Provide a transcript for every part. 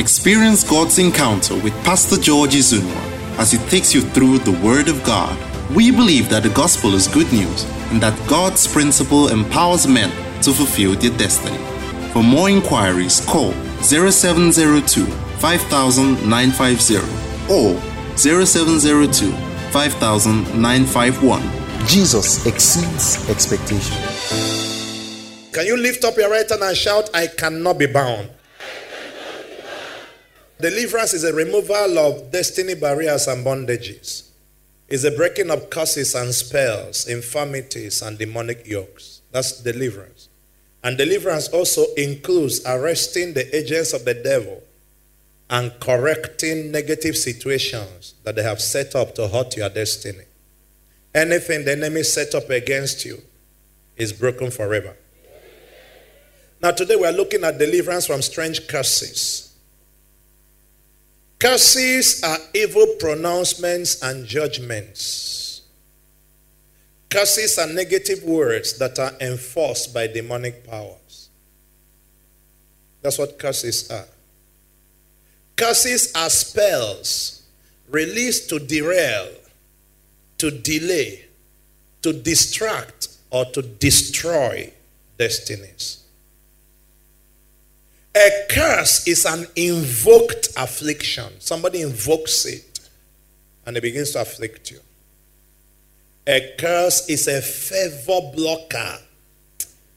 Experience God's encounter with Pastor George Izunwa as he takes you through the Word of God. We believe that the gospel is good news and that God's principle empowers men to fulfill their destiny. For more inquiries, call 0702 5950 or 0702 5951. Jesus exceeds expectation. Can you lift up your right hand and shout, I cannot be bound? Deliverance is a removal of destiny barriers and bondages. It's a breaking of curses and spells, infirmities and demonic yokes. That's deliverance. And deliverance also includes arresting the agents of the devil and correcting negative situations that they have set up to hurt your destiny. Anything the enemy set up against you is broken forever. Now, today we are looking at deliverance from strange curses. Curses are evil pronouncements and judgments. Curses are negative words that are enforced by demonic powers. That's what curses are. Curses are spells released to derail, to delay, to distract, or to destroy destinies. A curse is an invoked affliction. Somebody invokes it and it begins to afflict you. A curse is a favor blocker.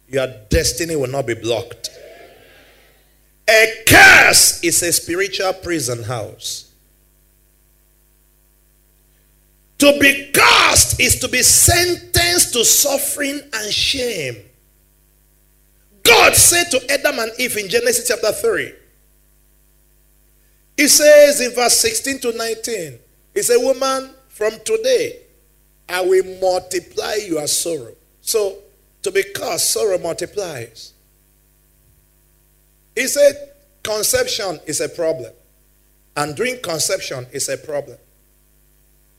Your destiny will not be blocked. A curse is a spiritual prison house. To be cursed is to be sentenced to suffering and shame. God said to Adam and Eve in Genesis chapter 3, He says in verse 16 to 19, He said, Woman, from today I will multiply your sorrow. So, to be cursed, sorrow multiplies. He said, Conception is a problem. And during conception is a problem.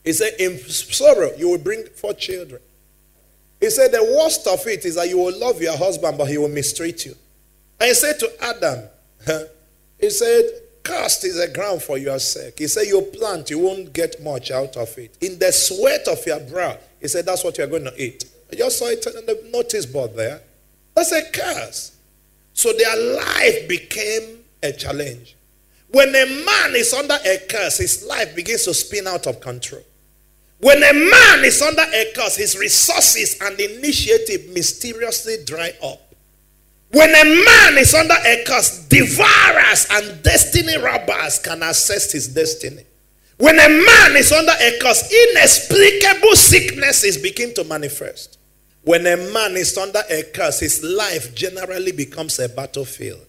He said, In sorrow, you will bring forth children. He said, The worst of it is that you will love your husband, but he will mistreat you. And he said to Adam, He said, Cast is a ground for your sake. He said, You plant, you won't get much out of it. In the sweat of your brow, he said, That's what you're going to eat. I just saw it on the notice board there. That's a curse. So their life became a challenge. When a man is under a curse, his life begins to spin out of control. When a man is under a curse, his resources and initiative mysteriously dry up. When a man is under a curse, devourers and destiny robbers can assess his destiny. When a man is under a curse, inexplicable sicknesses begin to manifest. When a man is under a curse, his life generally becomes a battlefield.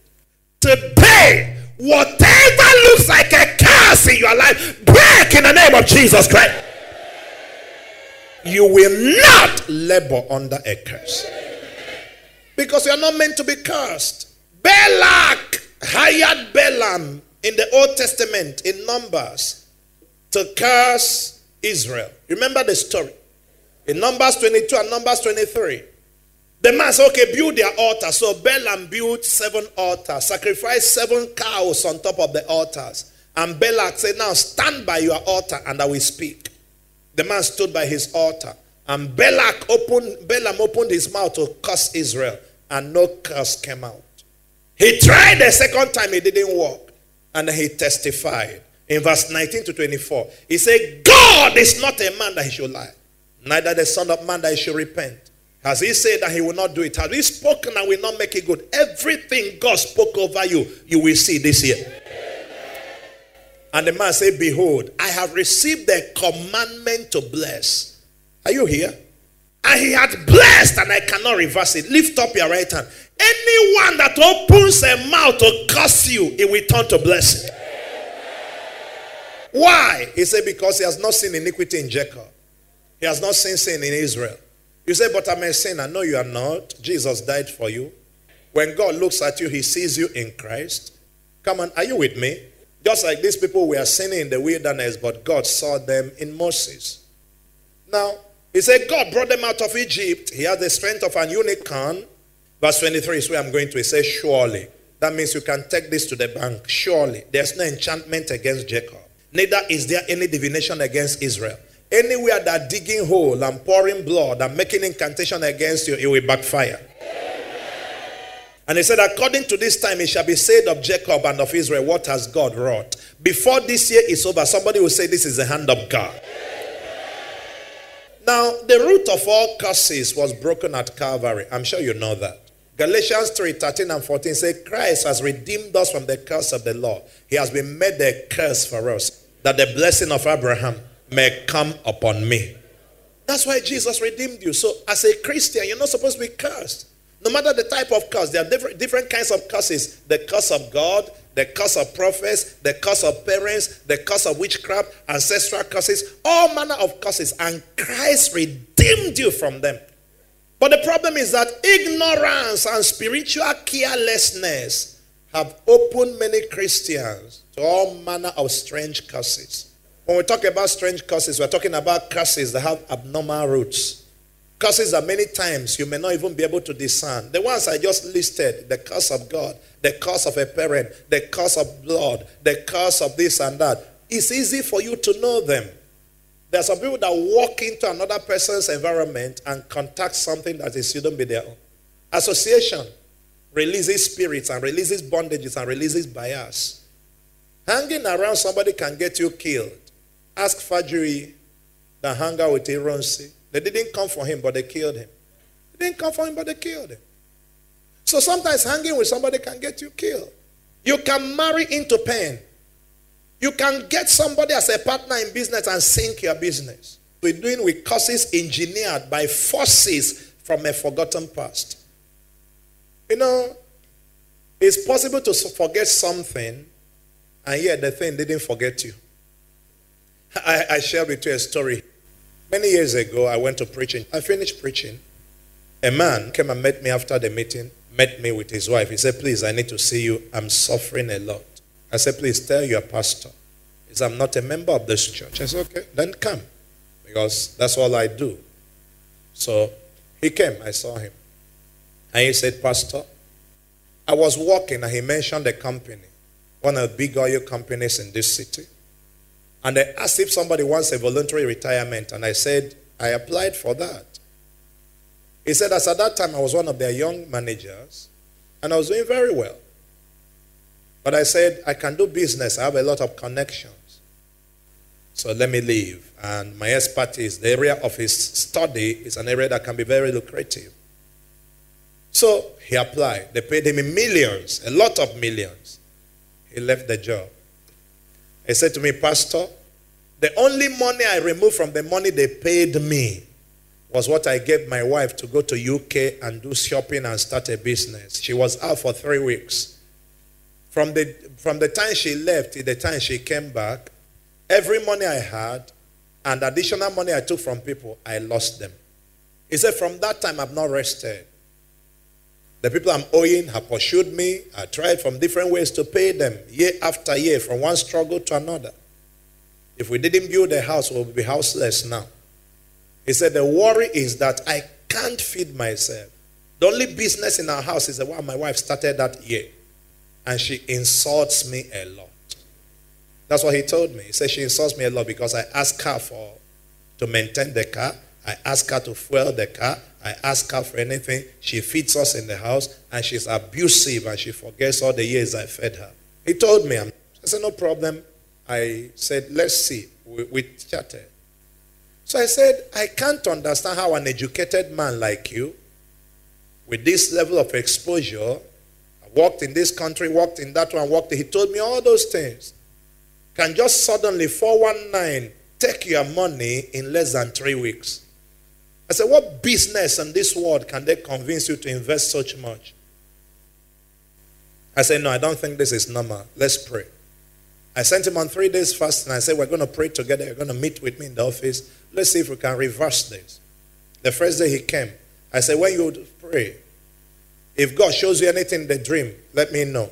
Today, whatever looks like a curse in your life, break in the name of Jesus Christ you will not labor under a curse. Because you are not meant to be cursed. Balak hired Balaam in the Old Testament in Numbers to curse Israel. Remember the story. In Numbers 22 and Numbers 23. The man said, okay, build their altar. So Balaam built seven altars, sacrificed seven cows on top of the altars. And Balak said, now stand by your altar and I will speak. The man stood by his altar, and Balak opened, Balaam opened his mouth to curse Israel, and no curse came out. He tried the second time, it didn't work, and he testified. In verse 19 to 24, he said, God is not a man that he should lie, neither the Son of Man that he should repent. Has he said that he will not do it? Has he spoken and will not make it good? Everything God spoke over you, you will see this year. And the man said, Behold, I have received the commandment to bless. Are you here? And he had blessed, and I cannot reverse it. Lift up your right hand. Anyone that opens a mouth to curse you, it will turn to blessing. Why? He said, Because he has not seen iniquity in Jacob. He has not seen sin in Israel. You say, But I'm a sinner. No, you are not. Jesus died for you. When God looks at you, he sees you in Christ. Come on, are you with me? Just like these people were sinning in the wilderness, but God saw them in Moses. Now, he said, God brought them out of Egypt. He had the strength of an unicorn. Verse 23 is where I'm going to. He says, Surely That means you can take this to the bank. Surely there's no enchantment against Jacob. Neither is there any divination against Israel. Anywhere that digging hole and pouring blood and making incantation against you, it will backfire. And he said, According to this time, it shall be said of Jacob and of Israel, What has God wrought? Before this year is over, somebody will say, This is the hand of God. Now, the root of all curses was broken at Calvary. I'm sure you know that. Galatians 3 13 and 14 say, Christ has redeemed us from the curse of the law. He has been made a curse for us, that the blessing of Abraham may come upon me. That's why Jesus redeemed you. So, as a Christian, you're not supposed to be cursed. No matter the type of curse, there are different, different kinds of curses. The curse of God, the curse of prophets, the curse of parents, the curse of witchcraft, ancestral curses, all manner of curses. And Christ redeemed you from them. But the problem is that ignorance and spiritual carelessness have opened many Christians to all manner of strange curses. When we talk about strange curses, we're talking about curses that have abnormal roots. Curses that many times you may not even be able to discern. The ones I just listed the curse of God, the curse of a parent, the curse of blood, the curse of this and that. It's easy for you to know them. There are some people that walk into another person's environment and contact something that is shouldn't be their own. Association releases spirits and releases bondages and releases bias. Hanging around somebody can get you killed. Ask Fajuyi that hung out with Ironsi. They didn't come for him, but they killed him. They didn't come for him, but they killed him. So sometimes hanging with somebody can get you killed. You can marry into pain. You can get somebody as a partner in business and sink your business. We're doing with curses engineered by forces from a forgotten past. You know, it's possible to forget something, and yet the thing didn't forget you. I, I shared with you a story Many years ago, I went to preaching. I finished preaching. A man came and met me after the meeting, met me with his wife. He said, Please, I need to see you. I'm suffering a lot. I said, Please tell your pastor. He said, I'm not a member of this church. I said, Okay, then come. Because that's all I do. So he came, I saw him. And he said, Pastor, I was walking and he mentioned a company, one of the big oil companies in this city. And I asked if somebody wants a voluntary retirement. And I said, I applied for that. He said, as at that time, I was one of their young managers and I was doing very well. But I said, I can do business. I have a lot of connections. So let me leave. And my expertise, the area of his study, is an area that can be very lucrative. So he applied. They paid him millions, a lot of millions. He left the job. He said to me, Pastor, the only money I removed from the money they paid me was what I gave my wife to go to UK and do shopping and start a business. She was out for three weeks. From the, from the time she left to the time she came back, every money I had and additional money I took from people, I lost them. He said, From that time, I've not rested. The people I'm owing have pursued me. I tried from different ways to pay them year after year, from one struggle to another. If we didn't build a house, we'll be houseless now. He said, The worry is that I can't feed myself. The only business in our house is the one my wife started that year. And she insults me a lot. That's what he told me. He said she insults me a lot because I ask her for to maintain the car. I ask her to fuel the car. I ask her for anything. She feeds us in the house and she's abusive and she forgets all the years I fed her. He told me, I said, no problem. I said, let's see. We, we chatted. So I said, I can't understand how an educated man like you, with this level of exposure, walked in this country, walked in that one, walked. He told me all those things. Can just suddenly 419 take your money in less than three weeks. I said, What business in this world can they convince you to invest such much? I said, No, I don't think this is normal. Let's pray. I sent him on three days fast and I said, We're going to pray together. You're going to meet with me in the office. Let's see if we can reverse this. The first day he came, I said, When you pray, if God shows you anything in the dream, let me know.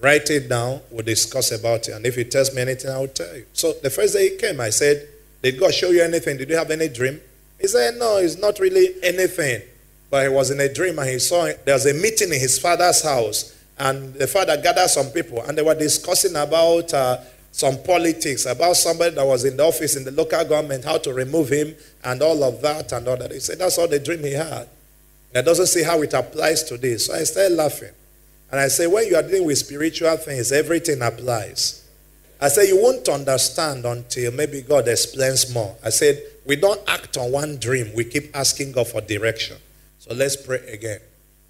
Write it down. We'll discuss about it. And if he tells me anything, I'll tell you. So the first day he came, I said, Did God show you anything? Did you have any dream? He said, No, it's not really anything. But he was in a dream and he saw there was a meeting in his father's house. And the father gathered some people, and they were discussing about uh, some politics, about somebody that was in the office in the local government, how to remove him, and all of that, and all that. He said that's all the dream he had. That doesn't see how it applies to this. So I started laughing. And I say, when you are dealing with spiritual things, everything applies. I said, you won't understand until maybe God explains more. I said, we don't act on one dream. We keep asking God for direction. So let's pray again.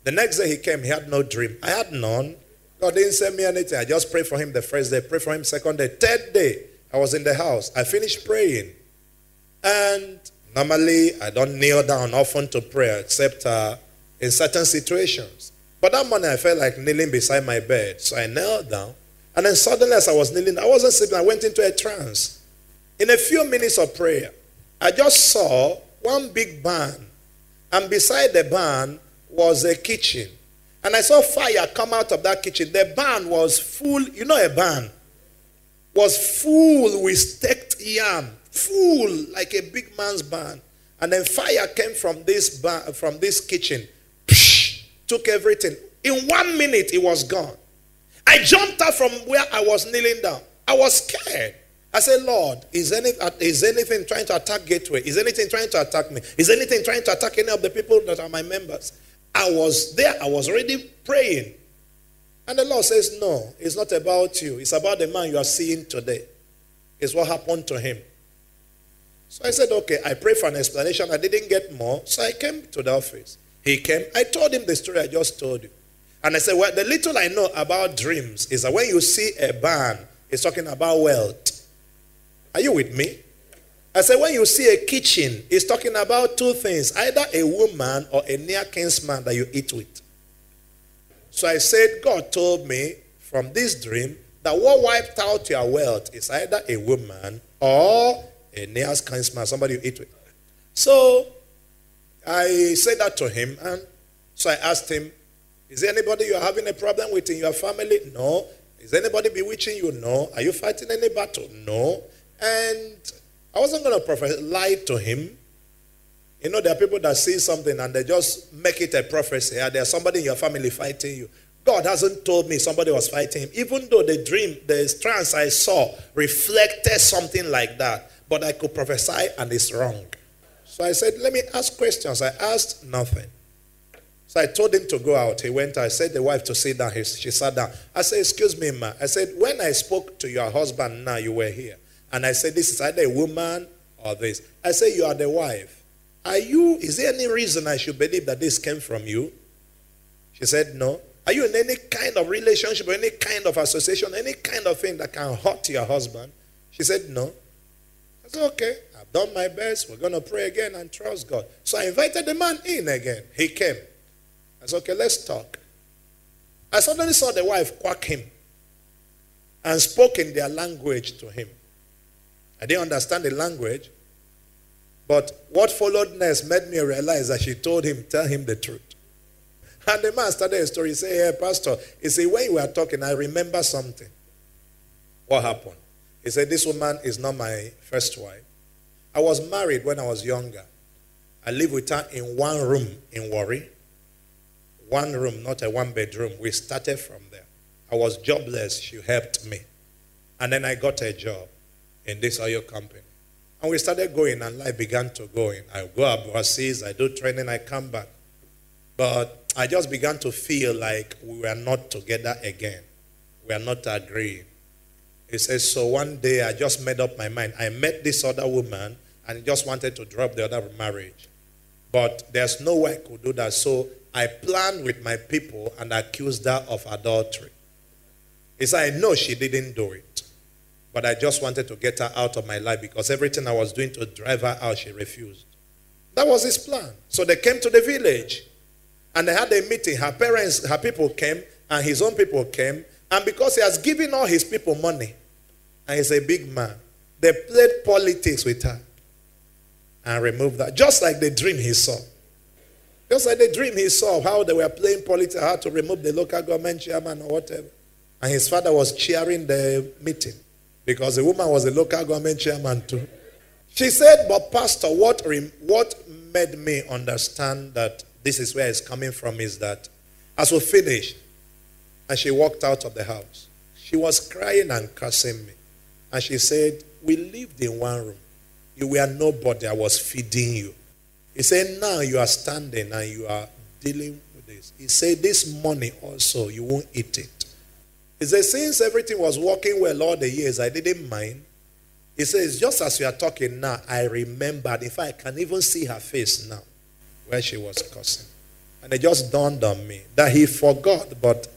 The next day he came, he had no dream. I had none. God didn't send me anything. I just prayed for him the first day, prayed for him second day. Third day, I was in the house. I finished praying. And normally, I don't kneel down often to pray, except uh, in certain situations. But that morning, I felt like kneeling beside my bed. So I knelt down. And then suddenly, as I was kneeling, I wasn't sleeping. I went into a trance. In a few minutes of prayer, I just saw one big barn. And beside the barn was a kitchen. And I saw fire come out of that kitchen. The barn was full, you know, a barn was full with staked yam, full like a big man's barn. And then fire came from this barn, from this kitchen, Psh, took everything. In one minute, it was gone. I jumped up from where I was kneeling down. I was scared. I said, Lord, is, any, is anything trying to attack Gateway? Is anything trying to attack me? Is anything trying to attack any of the people that are my members? I was there, I was already praying. And the Lord says, No, it's not about you. It's about the man you are seeing today. It's what happened to him. So I said, Okay, I prayed for an explanation. I didn't get more. So I came to the office. He came. I told him the story I just told you. And I said, Well, the little I know about dreams is that when you see a barn, it's talking about wealth. Are you with me? I said, when you see a kitchen, it's talking about two things either a woman or a near kinsman that you eat with. So I said, God told me from this dream that what wiped out your wealth is either a woman or a near kinsman, somebody you eat with. So I said that to him, and so I asked him, Is there anybody you're having a problem with in your family? No. Is anybody bewitching you? No. Are you fighting any battle? No. And I wasn't going to prophet lie to him. You know, there are people that see something and they just make it a prophecy. Yeah, there's somebody in your family fighting you. God hasn't told me somebody was fighting him, even though the dream, the trance I saw reflected something like that. But I could prophesy and it's wrong. So I said, Let me ask questions. I asked nothing. So I told him to go out. He went. I said the wife to sit down. He, she sat down. I said, Excuse me, ma. I said, When I spoke to your husband now, you were here. And I said, This is either a woman or this. I said, You are the wife. Are you, is there any reason I should believe that this came from you? She said, No. Are you in any kind of relationship or any kind of association, any kind of thing that can hurt your husband? She said, No. I said, Okay, I've done my best. We're going to pray again and trust God. So I invited the man in again. He came. I said, Okay, let's talk. I suddenly saw the wife quack him and spoke in their language to him. I didn't understand the language. But what followed next made me realize that she told him, tell him the truth. And the man started a story. He said, Hey, Pastor, he said, when you were talking, I remember something. What happened? He said, This woman is not my first wife. I was married when I was younger. I lived with her in one room in Warri. One room, not a one bedroom. We started from there. I was jobless. She helped me. And then I got a job in this oil company. And we started going, and life began to go in. I go overseas, I do training, I come back. But I just began to feel like we were not together again. We are not agreeing. He says, So one day I just made up my mind. I met this other woman and just wanted to drop the other marriage. But there's no way I could do that. So I planned with my people and accused her of adultery. He said, I know she didn't do it. But I just wanted to get her out of my life because everything I was doing to drive her out, she refused. That was his plan. So they came to the village and they had a meeting. Her parents, her people came, and his own people came. And because he has given all his people money, and he's a big man, they played politics with her and removed that. Just like the dream he saw. Just like the dream he saw, how they were playing politics, how to remove the local government chairman or whatever. And his father was chairing the meeting because the woman was a local government chairman too. She said, But Pastor, what, what made me understand that this is where it's coming from is that as we finished, And she walked out of the house. She was crying and cursing me. And she said, We lived in one room. You were nobody. I was feeding you. He said, Now you are standing and you are dealing with this. He said, This money also, you won't eat it. He says, Since everything was working well all the years, I didn't mind. He says, Just as we are talking now, I remembered. In fact, I can even see her face now where she was cursing. And it just dawned on me that he forgot, but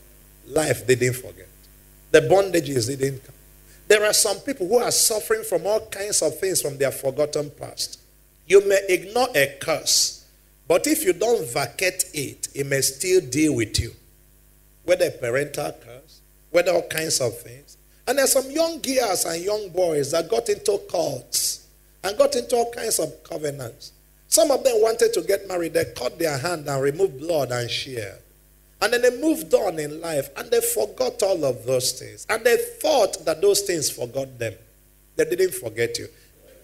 life didn't forget. The bondages didn't come. There are some people who are suffering from all kinds of things from their forgotten past. You may ignore a curse, but if you don't vacate it, it may still deal with you. Whether a parental curse, whether all kinds of things. And there's some young girls and young boys that got into cults and got into all kinds of covenants. Some of them wanted to get married. They cut their hand and removed blood and shared. And then they moved on in life and they forgot all of those things. And they thought that those things forgot them. They didn't forget you.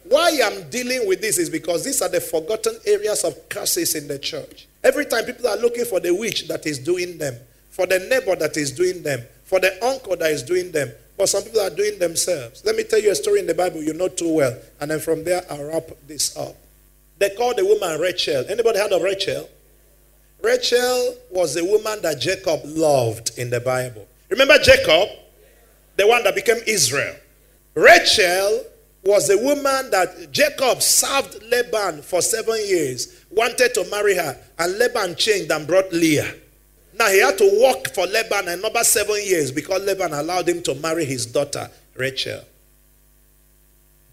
Why I'm dealing with this is because these are the forgotten areas of curses in the church. Every time people are looking for the witch that is doing them, for the neighbor that is doing them, for the uncle that is doing them, but some people are doing themselves. Let me tell you a story in the Bible you know too well, and then from there I'll wrap this up. They called the woman Rachel. Anybody heard of Rachel? Rachel was the woman that Jacob loved in the Bible. Remember Jacob? The one that became Israel. Rachel was the woman that Jacob served Laban for seven years, wanted to marry her, and Laban changed and brought Leah. Now he had to work for Laban another seven years because Laban allowed him to marry his daughter, Rachel.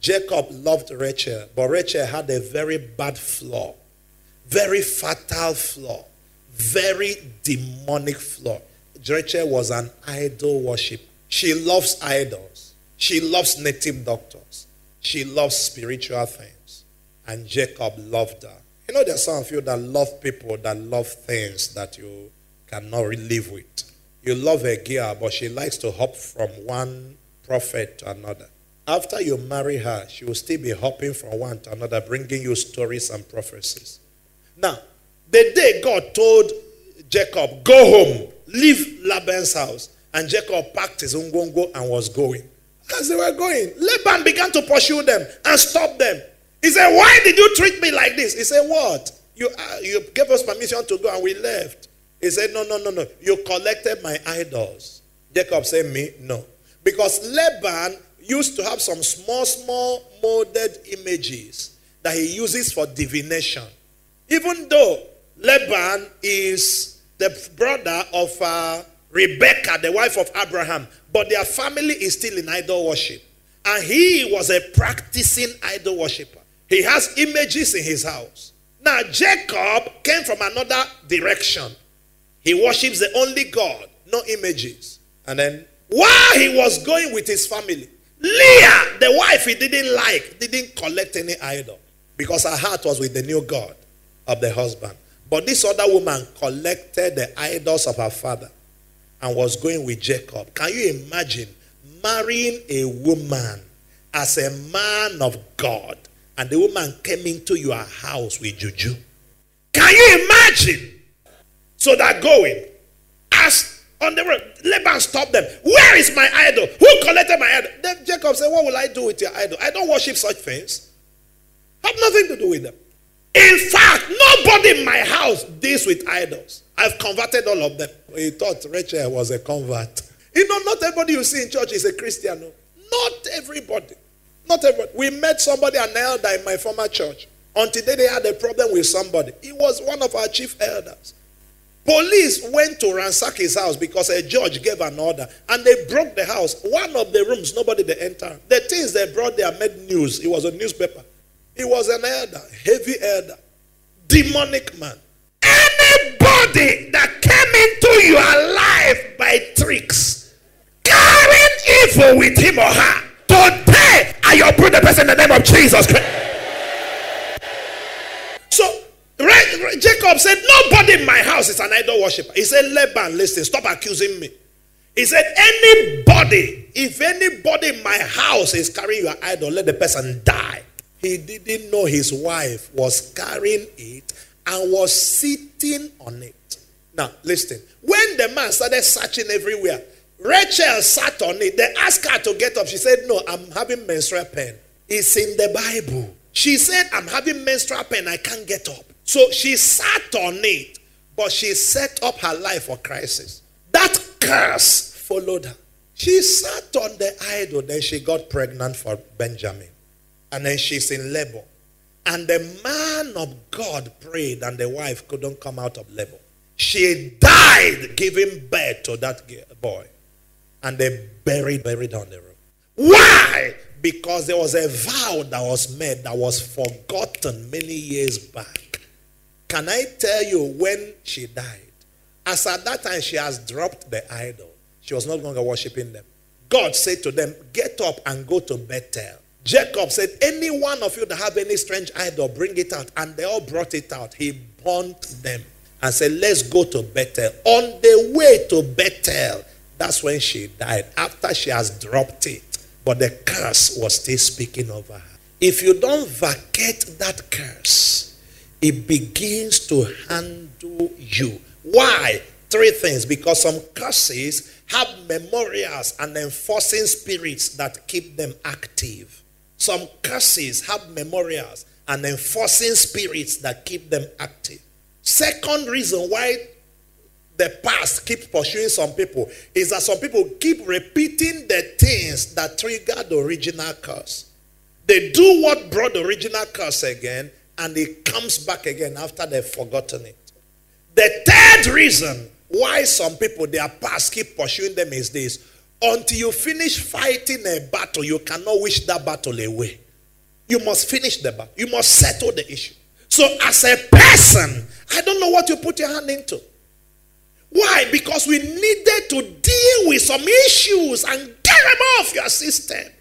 Jacob loved Rachel, but Rachel had a very bad flaw, very fatal flaw very demonic flaw. Rachel was an idol worship. She loves idols. She loves native doctors. She loves spiritual things. And Jacob loved her. You know, there's some of you that love people that love things that you cannot live with. You love a girl, but she likes to hop from one prophet to another. After you marry her, she will still be hopping from one to another, bringing you stories and prophecies. Now, the day God told Jacob, go home, leave Laban's house, and Jacob packed his ungongo and was going. As they were going, Laban began to pursue them and stop them. He said, Why did you treat me like this? He said, What? You, uh, you gave us permission to go and we left. He said, No, no, no, no. You collected my idols. Jacob said, Me? No. Because Laban used to have some small, small molded images that he uses for divination. Even though Laban is the brother of uh, Rebecca, the wife of Abraham, but their family is still in idol worship. And he was a practicing idol worshiper. He has images in his house. Now, Jacob came from another direction. He worships the only God, no images. And then, while he was going with his family, Leah, the wife he didn't like, didn't collect any idol because her heart was with the new God of the husband. But this other woman collected the idols of her father and was going with Jacob. Can you imagine marrying a woman as a man of God and the woman came into your house with juju? Can you imagine? So they're going. As on the road, Laban stopped them. Where is my idol? Who collected my idol? Then Jacob said, What will I do with your idol? I don't worship such things. Have nothing to do with them. In fact, nobody in my house deals with idols. I've converted all of them. He thought Rachel was a convert. You know, not everybody you see in church is a Christian. No. Not everybody. Not everybody. We met somebody, an elder in my former church. Until they had a problem with somebody. He was one of our chief elders. Police went to ransack his house because a judge gave an order and they broke the house. One of the rooms, nobody they enter. The things they brought there made news. It was a newspaper. He was an elder, heavy elder, demonic man. Anybody that came into your life by tricks, carrying evil with him or her, today I uproot the person in the name of Jesus Christ. So Jacob said, Nobody in my house is an idol worshiper. He said, Laban, listen, stop accusing me. He said, Anybody, if anybody in my house is carrying your idol, let the person die. He didn't know his wife was carrying it and was sitting on it. Now, listen. When the man started searching everywhere, Rachel sat on it. They asked her to get up. She said, No, I'm having menstrual pain. It's in the Bible. She said, I'm having menstrual pain. I can't get up. So she sat on it, but she set up her life for crisis. That curse followed her. She sat on the idol, then she got pregnant for Benjamin. And then she's in labor. And the man of God prayed, and the wife couldn't come out of labor. She died giving birth to that boy. And they buried, buried on the road. Why? Because there was a vow that was made that was forgotten many years back. Can I tell you when she died? As at that time she has dropped the idol, she was no longer worshiping them. God said to them, Get up and go to Bethel. Jacob said, Any one of you that have any strange idol, bring it out. And they all brought it out. He burnt them and said, Let's go to Bethel. On the way to Bethel, that's when she died, after she has dropped it. But the curse was still speaking over her. If you don't vacate that curse, it begins to handle you. Why? Three things. Because some curses have memorials and enforcing spirits that keep them active. Some curses have memorials and enforcing spirits that keep them active. Second reason why the past keeps pursuing some people is that some people keep repeating the things that triggered the original curse. They do what brought the original curse again, and it comes back again after they've forgotten it. The third reason why some people, their past keep pursuing them is this until you finish fighting a battle, you cannot wish that battle away. You must finish the battle, you must settle the issue. So, as a person, I don't know what you put your hand into. Why? Because we needed to deal with some issues and get them off your system.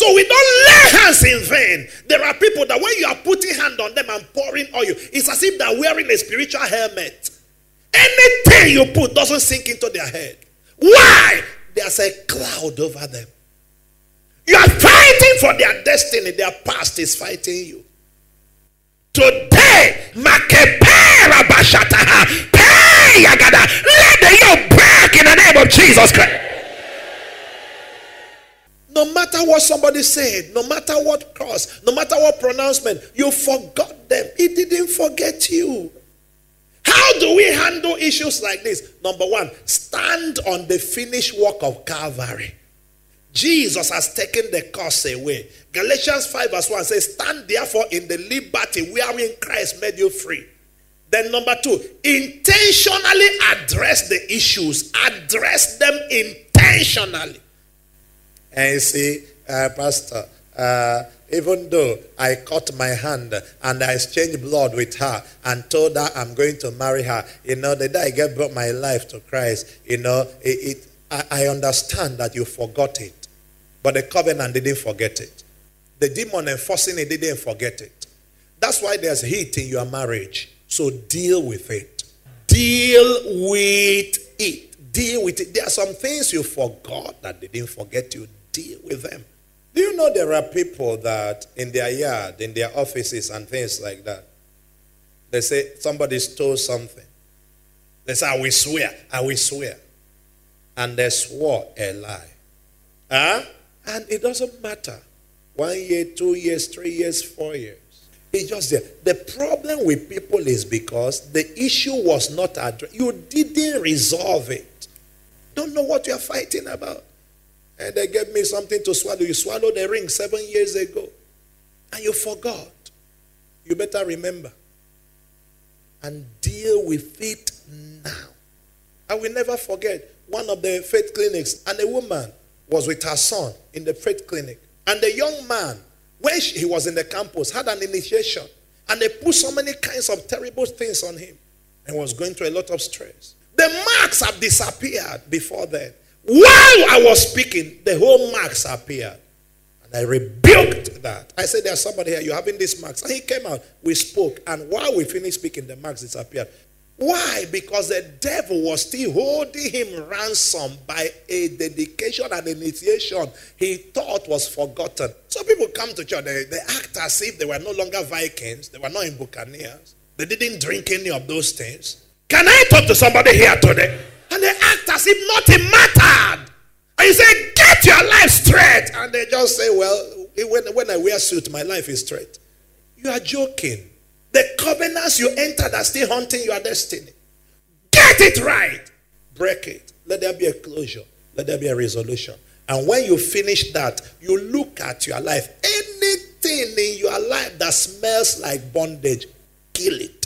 So we don't lay hands in vain. There are people that when you are putting hand on them and pouring oil, it's as if they're wearing a spiritual helmet. Anything you put doesn't sink into their head. Why? There's a cloud over them. You are fighting for their destiny. Their past is fighting you. Somebody said, no matter what cross, no matter what pronouncement, you forgot them. He didn't forget you. How do we handle issues like this? Number one, stand on the finished work of Calvary. Jesus has taken the curse away. Galatians 5 verse 1 says, Stand therefore in the liberty wherein Christ made you free. Then, number two, intentionally address the issues, address them intentionally. And you see, Pastor, uh, even though I cut my hand and I exchanged blood with her and told her I'm going to marry her, you know, the day I gave my life to Christ, you know, it, it I, I understand that you forgot it. But the covenant didn't forget it. The demon enforcing it didn't forget it. That's why there's heat in your marriage. So deal with it. Deal with it. Deal with it. There are some things you forgot that they didn't forget you. Deal with them. Do you know there are people that in their yard, in their offices, and things like that, they say somebody stole something. They say, I will swear, I will swear. And they swore a lie. Huh? And it doesn't matter. One year, two years, three years, four years. It's just there. The problem with people is because the issue was not addressed. You didn't resolve it. Don't know what you're fighting about. And they gave me something to swallow. You swallowed the ring seven years ago. And you forgot. You better remember. And deal with it now. I will never forget one of the faith clinics, and a woman was with her son in the faith clinic. And the young man, when he was in the campus, had an initiation. And they put so many kinds of terrible things on him and was going through a lot of stress. The marks have disappeared before then. While I was speaking, the whole marks appeared. And I rebuked that. I said, There's somebody here, you're having these marks. And he came out, we spoke. And while we finished speaking, the marks disappeared. Why? Because the devil was still holding him ransom by a dedication and initiation he thought was forgotten. So people come to church, they, they act as if they were no longer Vikings, they were not in Buccaneers, they didn't drink any of those things. Can I talk to somebody here today? And they act as if nothing mattered. You say, Get your life straight. And they just say, Well, when, when I wear suit, my life is straight. You are joking. The covenants you entered are still haunting your destiny. Get it right. Break it. Let there be a closure. Let there be a resolution. And when you finish that, you look at your life. Anything in your life that smells like bondage, kill it.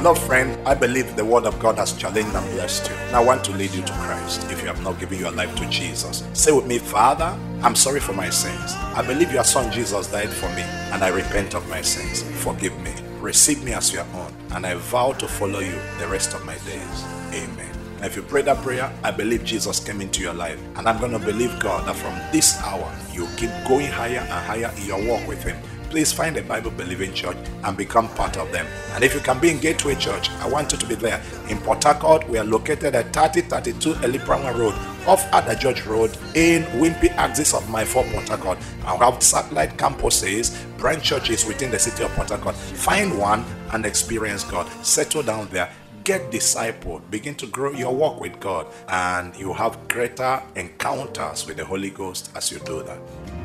Hello, friend. I believe the word of God has challenged and blessed you. Now I want to lead you to Christ if you have not given your life to Jesus. Say with me, Father, I'm sorry for my sins. I believe your son Jesus died for me, and I repent of my sins. Forgive me. Receive me as your own, and I vow to follow you the rest of my days. Amen. If you pray that prayer, I believe Jesus came into your life, and I'm going to believe God that from this hour you keep going higher and higher in your walk with Him please find a Bible believing church and become part of them. And if you can be in Gateway Church, I want you to be there. In Port Harcourt, we are located at 3032 Eliprama Road, off Ada George Road, in Wimpy axis of my four Port Harcourt. I have satellite campuses, branch churches within the city of Port Harcourt. Find one and experience God. Settle down there get discipled, begin to grow your walk with God, and you have greater encounters with the Holy Ghost as you do that.